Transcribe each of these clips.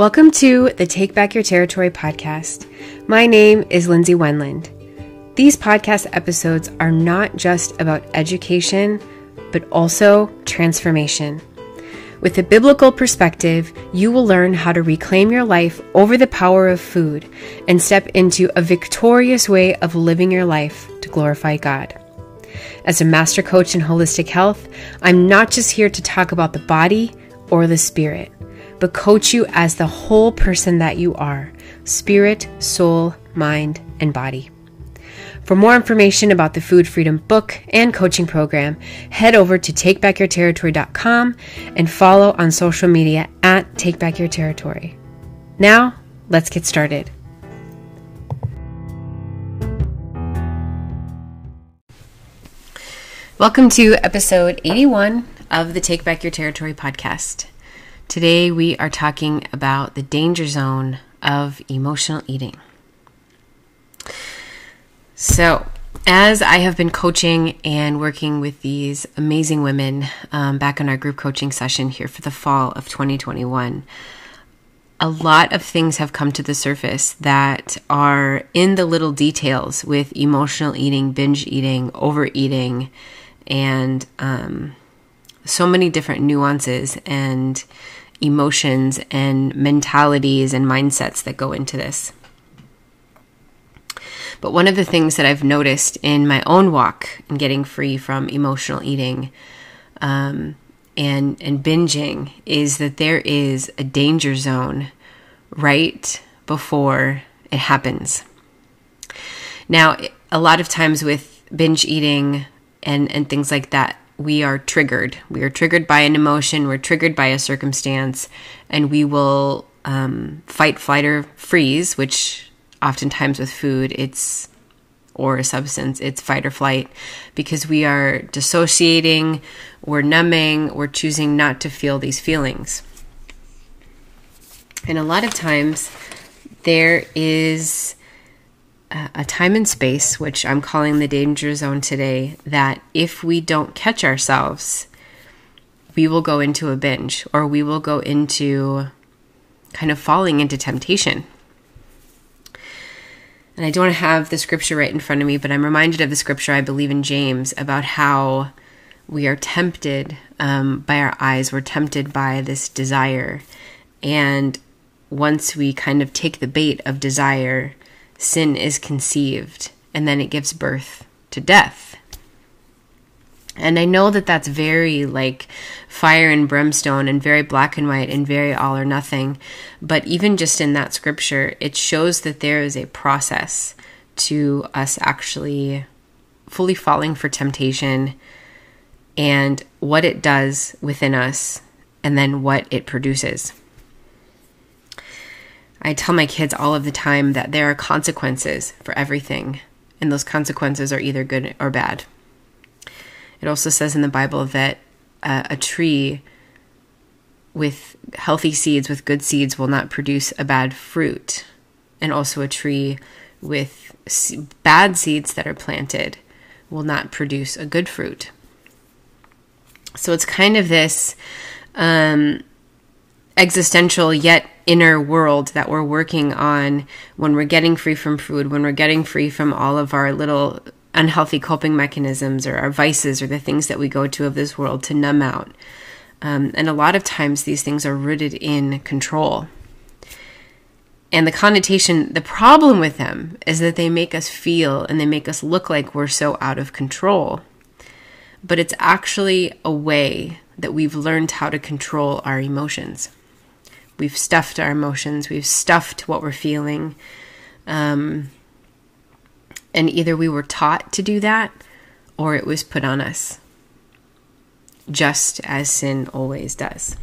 Welcome to the Take Back Your Territory podcast. My name is Lindsay Wenland. These podcast episodes are not just about education, but also transformation. With a biblical perspective, you will learn how to reclaim your life over the power of food and step into a victorious way of living your life to glorify God. As a master coach in holistic health, I'm not just here to talk about the body or the spirit, but coach you as the whole person that you are spirit, soul, mind, and body. For more information about the Food Freedom book and coaching program, head over to takebackyourterritory.com and follow on social media at takebackyourterritory. Now, let's get started. Welcome to episode 81 of the Take Back Your Territory podcast. Today we are talking about the danger zone of emotional eating. So, as I have been coaching and working with these amazing women um, back in our group coaching session here for the fall of 2021, a lot of things have come to the surface that are in the little details with emotional eating, binge eating, overeating, and um, so many different nuances and emotions and mentalities and mindsets that go into this. But one of the things that I've noticed in my own walk in getting free from emotional eating um, and and binging is that there is a danger zone right before it happens. Now, a lot of times with binge eating, and and things like that we are triggered. We are triggered by an emotion we're triggered by a circumstance and we will um, fight flight or freeze which oftentimes with food it's or a substance it's fight or flight because we are dissociating we're numbing we're choosing not to feel these feelings. And a lot of times there is a time and space, which I'm calling the danger zone today, that if we don't catch ourselves, we will go into a binge or we will go into kind of falling into temptation. And I don't have the scripture right in front of me, but I'm reminded of the scripture I believe in James about how we are tempted um, by our eyes, we're tempted by this desire. And once we kind of take the bait of desire, sin is conceived and then it gives birth to death. And I know that that's very like fire and brimstone and very black and white and very all or nothing. But even just in that scripture, it shows that there is a process to us actually fully falling for temptation and what it does within us and then what it produces. I tell my kids all of the time that there are consequences for everything, and those consequences are either good or bad. It also says in the Bible that uh, a tree with healthy seeds, with good seeds, will not produce a bad fruit, and also a tree with bad seeds that are planted will not produce a good fruit. So it's kind of this um, existential yet inner world that we're working on when we're getting free from food, when we're getting free from all of our little unhealthy coping mechanisms or our vices or the things that we go to of this world to numb out. Um, and a lot of times these things are rooted in control. And the connotation, the problem with them is that they make us feel and they make us look like we're so out of control. But it's actually a way that we've learned how to control our emotions. We've stuffed our emotions, we've stuffed what we're feeling. Um, and either we were taught to do that or it was put on us, just as sin always does.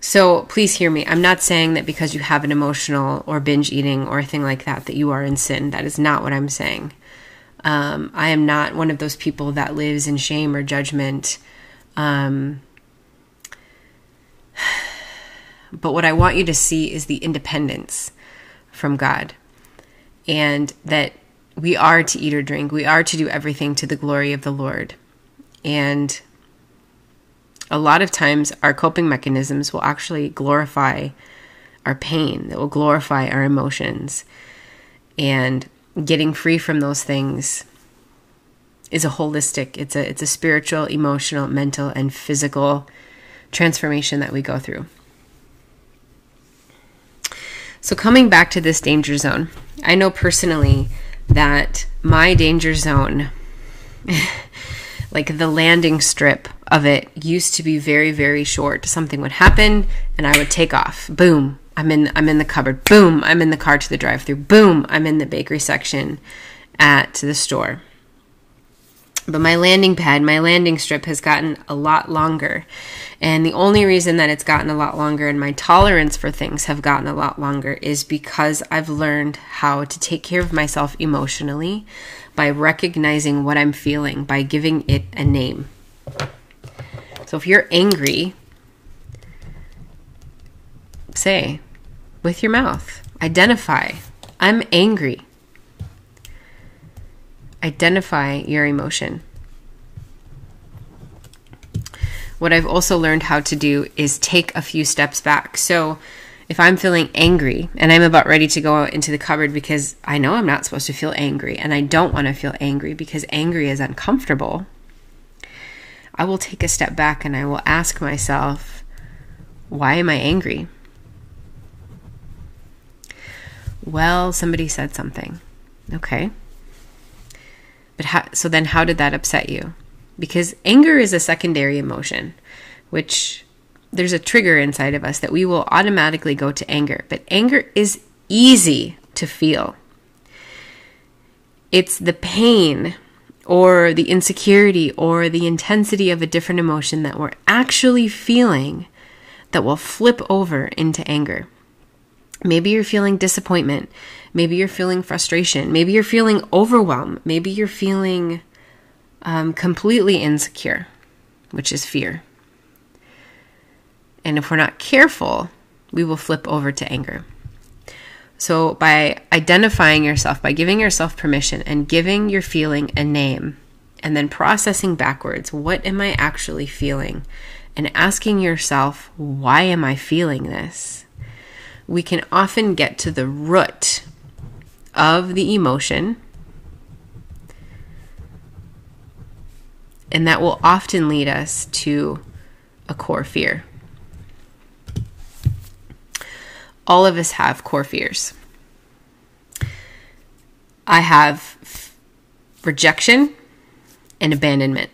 So please hear me. I'm not saying that because you have an emotional or binge eating or a thing like that, that you are in sin. That is not what I'm saying. Um, I am not one of those people that lives in shame or judgment. Um, but what I want you to see is the independence from God and that we are to eat or drink. We are to do everything to the glory of the Lord. And a lot of times our coping mechanisms will actually glorify our pain, that will glorify our emotions. And getting free from those things is a holistic, it's a it's a spiritual, emotional, mental and physical transformation that we go through. So coming back to this danger zone, I know personally that my danger zone like the landing strip of it used to be very very short. Something would happen and i would take off. Boom i'm in i'm in the cupboard. Boom i'm in the car to the drive through boom i'm in the bakery section at the store but my landing pad my landing strip has gotten a lot longer and the only reason that it's gotten a lot longer and my tolerance for things have gotten a lot longer is because I've learned how to take care of myself emotionally by recognizing what I'm feeling, by giving it a name. So if you're angry, say with your mouth, identify, I'm angry. Identify your emotion. What I've also learned how to do is take a few steps back. So if I'm feeling angry and I'm about ready to go out into the cupboard because I know I'm not supposed to feel angry and I don't want to feel angry because angry is uncomfortable, I will take a step back and I will ask myself, why am I angry? Well, somebody said something. Okay. But how, so then how did that upset you? Because anger is a secondary emotion, which there's a trigger inside of us that we will automatically go to anger. But anger is easy to feel. It's the pain or the insecurity or the intensity of a different emotion that we're actually feeling that will flip over into anger. Maybe you're feeling disappointment. Maybe you're feeling frustration. Maybe you're feeling overwhelmed. Maybe you're feeling um, completely insecure, which is fear. And if we're not careful, we will flip over to anger. So, by identifying yourself, by giving yourself permission and giving your feeling a name, and then processing backwards, what am I actually feeling? And asking yourself, why am I feeling this? We can often get to the root of the emotion, and that will often lead us to a core fear all of us have core fears. I have f- rejection and abandonment.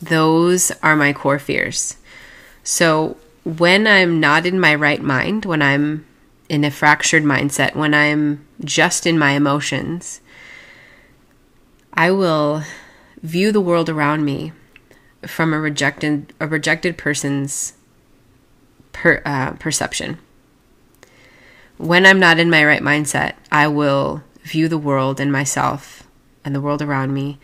Those are my core fears. So when I'm not in my right mind, when I'm in a fractured mindset, when I'm just in my emotions, I will view the world around me from a rejected a rejected person's per, uh, perception. When I'm not in my right mindset, I will view the world and myself and the world around me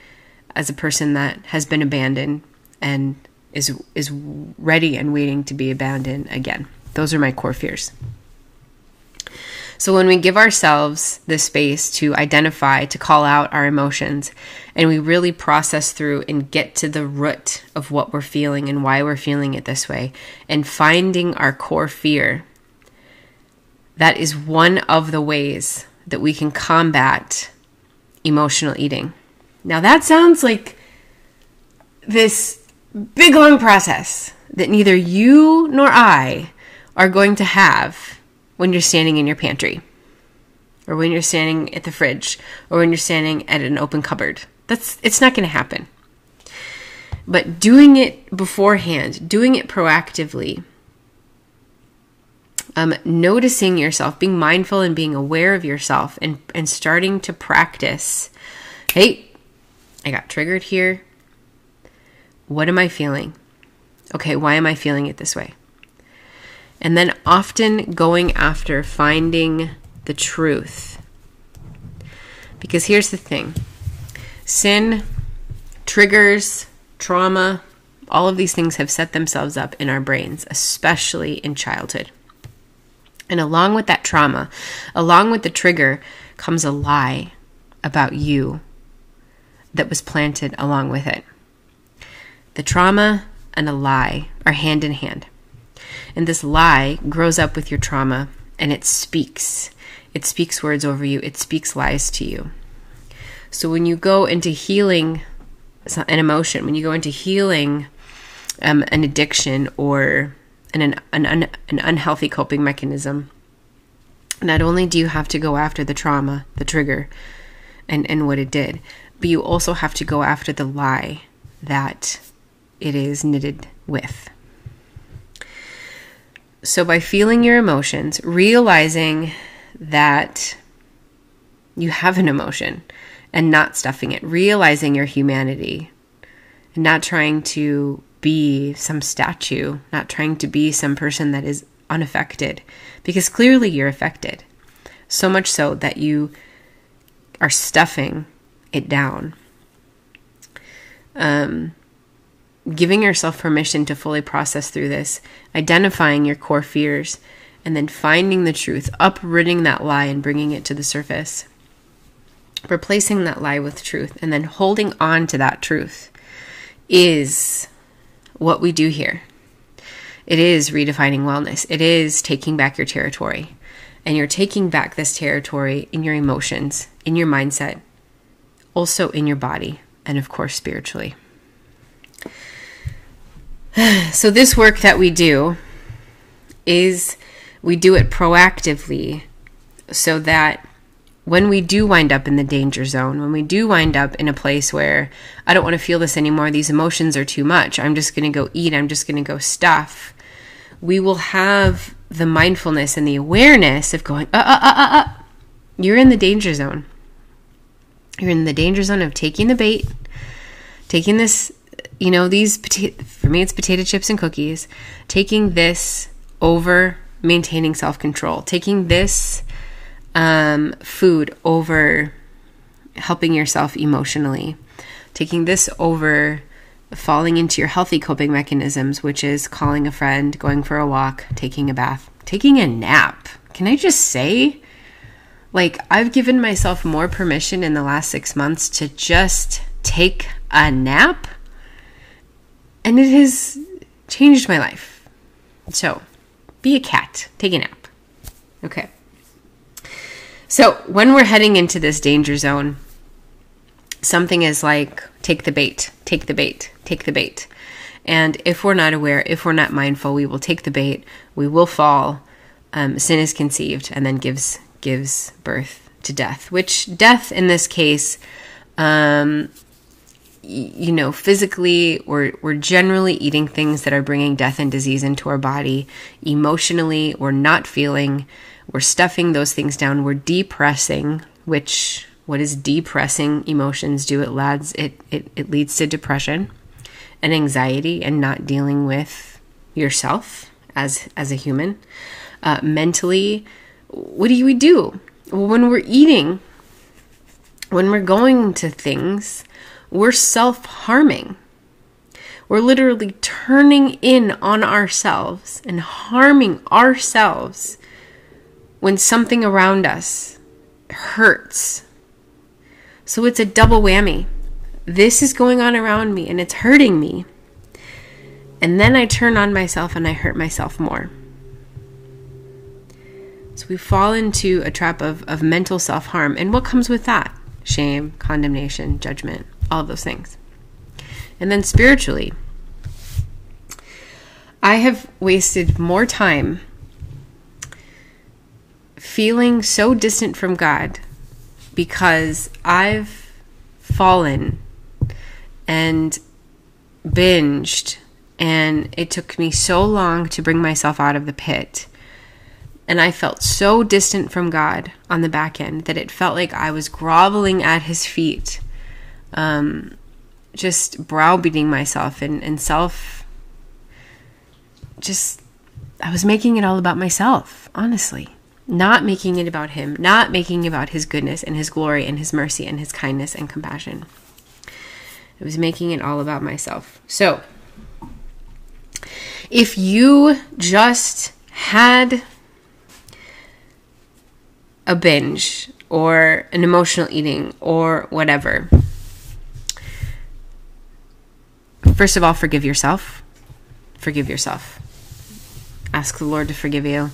as a person that has been abandoned and is is ready and waiting to be abandoned again. Those are my core fears. So when we give ourselves the space to identify, to call out our emotions, and we really process through and get to the root of what we're feeling and why we're feeling it this way, and finding our core fear that is one of the ways that we can combat emotional eating. Now, that sounds like this big long process that neither you nor I are going to have when you're standing in your pantry or when you're standing at the fridge or when you're standing at an open cupboard. That's it's not going to happen. But doing it beforehand, doing it proactively um, noticing yourself, being mindful and being aware of yourself, and, and starting to practice hey, I got triggered here. What am I feeling? Okay, why am I feeling it this way? And then often going after finding the truth. Because here's the thing sin, triggers, trauma, all of these things have set themselves up in our brains, especially in childhood. And along with that trauma, along with the trigger, comes a lie about you that was planted along with it. The trauma and a lie are hand in hand. And this lie grows up with your trauma and it speaks. It speaks words over you, it speaks lies to you. So when you go into healing an emotion, when you go into healing um, an addiction or an, an, an, an unhealthy coping mechanism, not only do you have to go after the trauma, the trigger, and, and what it did, but you also have to go after the lie that it is knitted with. So, by feeling your emotions, realizing that you have an emotion and not stuffing it, realizing your humanity, and not trying to be some statue, not trying to be some person that is unaffected, because clearly you're affected. So much so that you are stuffing it down. Um, giving yourself permission to fully process through this, identifying your core fears, and then finding the truth, uprooting that lie and bringing it to the surface. Replacing that lie with truth and then holding on to that truth is what we do here. It is redefining wellness. It is taking back your territory. And you're taking back this territory in your emotions, in your mindset, also in your body, and of course, spiritually. So, this work that we do is we do it proactively so that when we do wind up in the danger zone, when we do wind up in a place where I don't want to feel this anymore, these emotions are too much, I'm just going to go eat, I'm just going to go stuff, we will have the mindfulness and the awareness of going, uh, uh, uh, uh, uh. You're in the danger zone. You're in the danger zone of taking the bait, taking this you know, these for me, it's potato chips and cookies, taking this over maintaining self control, taking this um, food over helping yourself emotionally, taking this over falling into your healthy coping mechanisms, which is calling a friend, going for a walk, taking a bath, taking a nap. Can I just say, like, I've given myself more permission in the last six months to just take a nap and it has changed my life. So, be a cat, take a nap. Okay. So, when we're heading into this danger zone, something is like take the bait, take the bait, take the bait. And if we're not aware, if we're not mindful, we will take the bait, we will fall. Um, sin is conceived and then gives gives birth to death, which death in this case um, you know, physically, we're, we're generally eating things that are bringing death and disease into our body. Emotionally, we're not feeling, we're stuffing those things down. We're depressing, which, what is depressing emotions do? It lads, it, it, it leads to depression and anxiety and not dealing with yourself as, as a human. Uh, mentally, what do we do? when we're eating, when we're going to things, we're self harming. We're literally turning in on ourselves and harming ourselves when something around us hurts. So it's a double whammy. This is going on around me and it's hurting me. And then I turn on myself and I hurt myself more. So we fall into a trap of, of mental self harm. And what comes with that? Shame, condemnation, judgment all of those things. And then spiritually, I have wasted more time feeling so distant from God because I've fallen and binged, and it took me so long to bring myself out of the pit. And I felt so distant from God on the back end that it felt like I was groveling at his feet um, just browbeating myself and, and self just I was making it all about myself, honestly. Not making it about him, not making it about his goodness and his glory and his mercy and his kindness and compassion. I was making it all about myself. So, if you just had a binge or an emotional eating or whatever, First of all, forgive yourself. Forgive yourself. Ask the Lord to forgive you.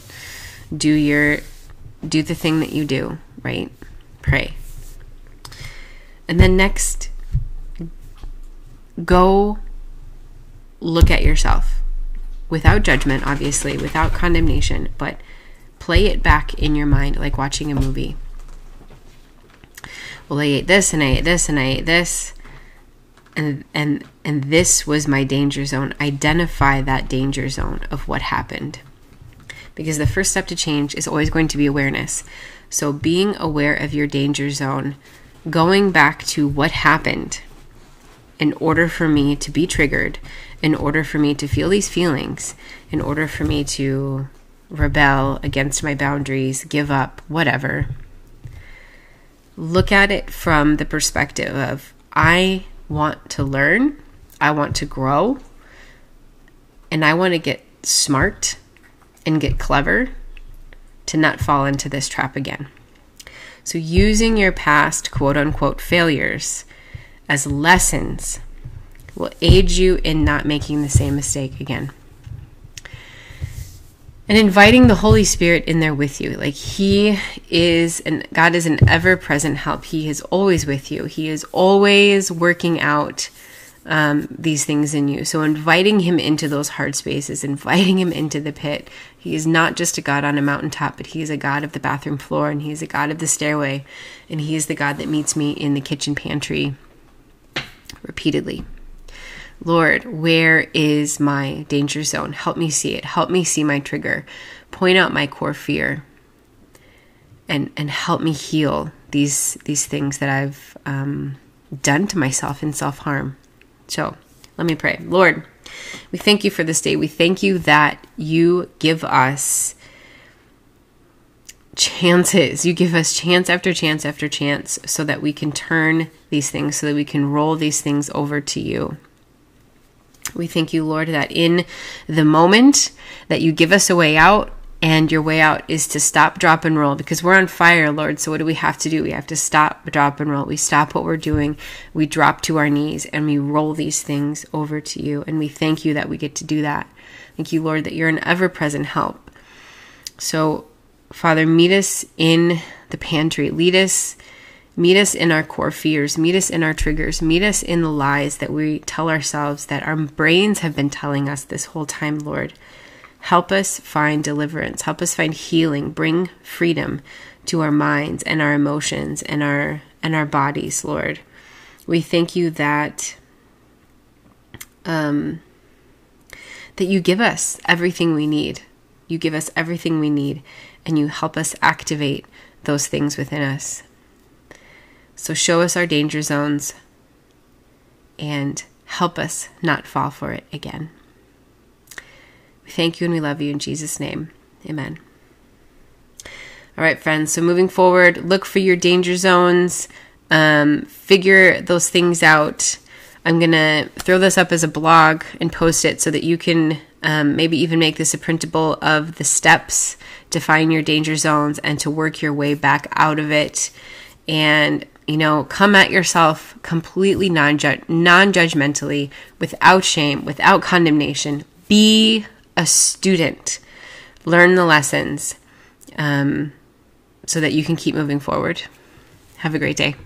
do your do the thing that you do, right? Pray. And then next go look at yourself without judgment, obviously, without condemnation, but play it back in your mind like watching a movie. Well, I ate this and I ate this and I ate this. And and and this was my danger zone. Identify that danger zone of what happened. Because the first step to change is always going to be awareness. So being aware of your danger zone, going back to what happened in order for me to be triggered, in order for me to feel these feelings, in order for me to rebel against my boundaries, give up, whatever. Look at it from the perspective of I want to learn, I want to grow, and I want to get smart and get clever to not fall into this trap again. So, using your past quote unquote failures as lessons will aid you in not making the same mistake again. And inviting the Holy Spirit in there with you. Like He is, and God is an ever present help. He is always with you. He is always working out um, these things in you. So inviting Him into those hard spaces, inviting Him into the pit. He is not just a God on a mountaintop, but He is a God of the bathroom floor, and He is a God of the stairway, and He is the God that meets me in the kitchen pantry repeatedly. Lord, where is my danger zone? Help me see it. Help me see my trigger. Point out my core fear. And, and help me heal these these things that I've um, done to myself in self harm. So let me pray. Lord, we thank you for this day. We thank you that you give us chances. You give us chance after chance after chance so that we can turn these things, so that we can roll these things over to you. We thank you, Lord, that in the moment that you give us a way out, and your way out is to stop, drop, and roll because we're on fire, Lord. So, what do we have to do? We have to stop, drop, and roll. We stop what we're doing, we drop to our knees, and we roll these things over to you. And we thank you that we get to do that. Thank you, Lord, that you're an ever present help. So, Father, meet us in the pantry, lead us Meet us in our core fears, meet us in our triggers, meet us in the lies that we tell ourselves that our brains have been telling us this whole time, Lord. Help us find deliverance, help us find healing, bring freedom to our minds and our emotions and our and our bodies, Lord. We thank you that um that you give us everything we need. You give us everything we need and you help us activate those things within us. So show us our danger zones and help us not fall for it again. We thank you and we love you in Jesus' name. Amen. All right, friends. So moving forward, look for your danger zones, um, figure those things out. I'm going to throw this up as a blog and post it so that you can um, maybe even make this a printable of the steps to find your danger zones and to work your way back out of it. And you know, come at yourself completely non judgmentally, without shame, without condemnation. Be a student. Learn the lessons um, so that you can keep moving forward. Have a great day.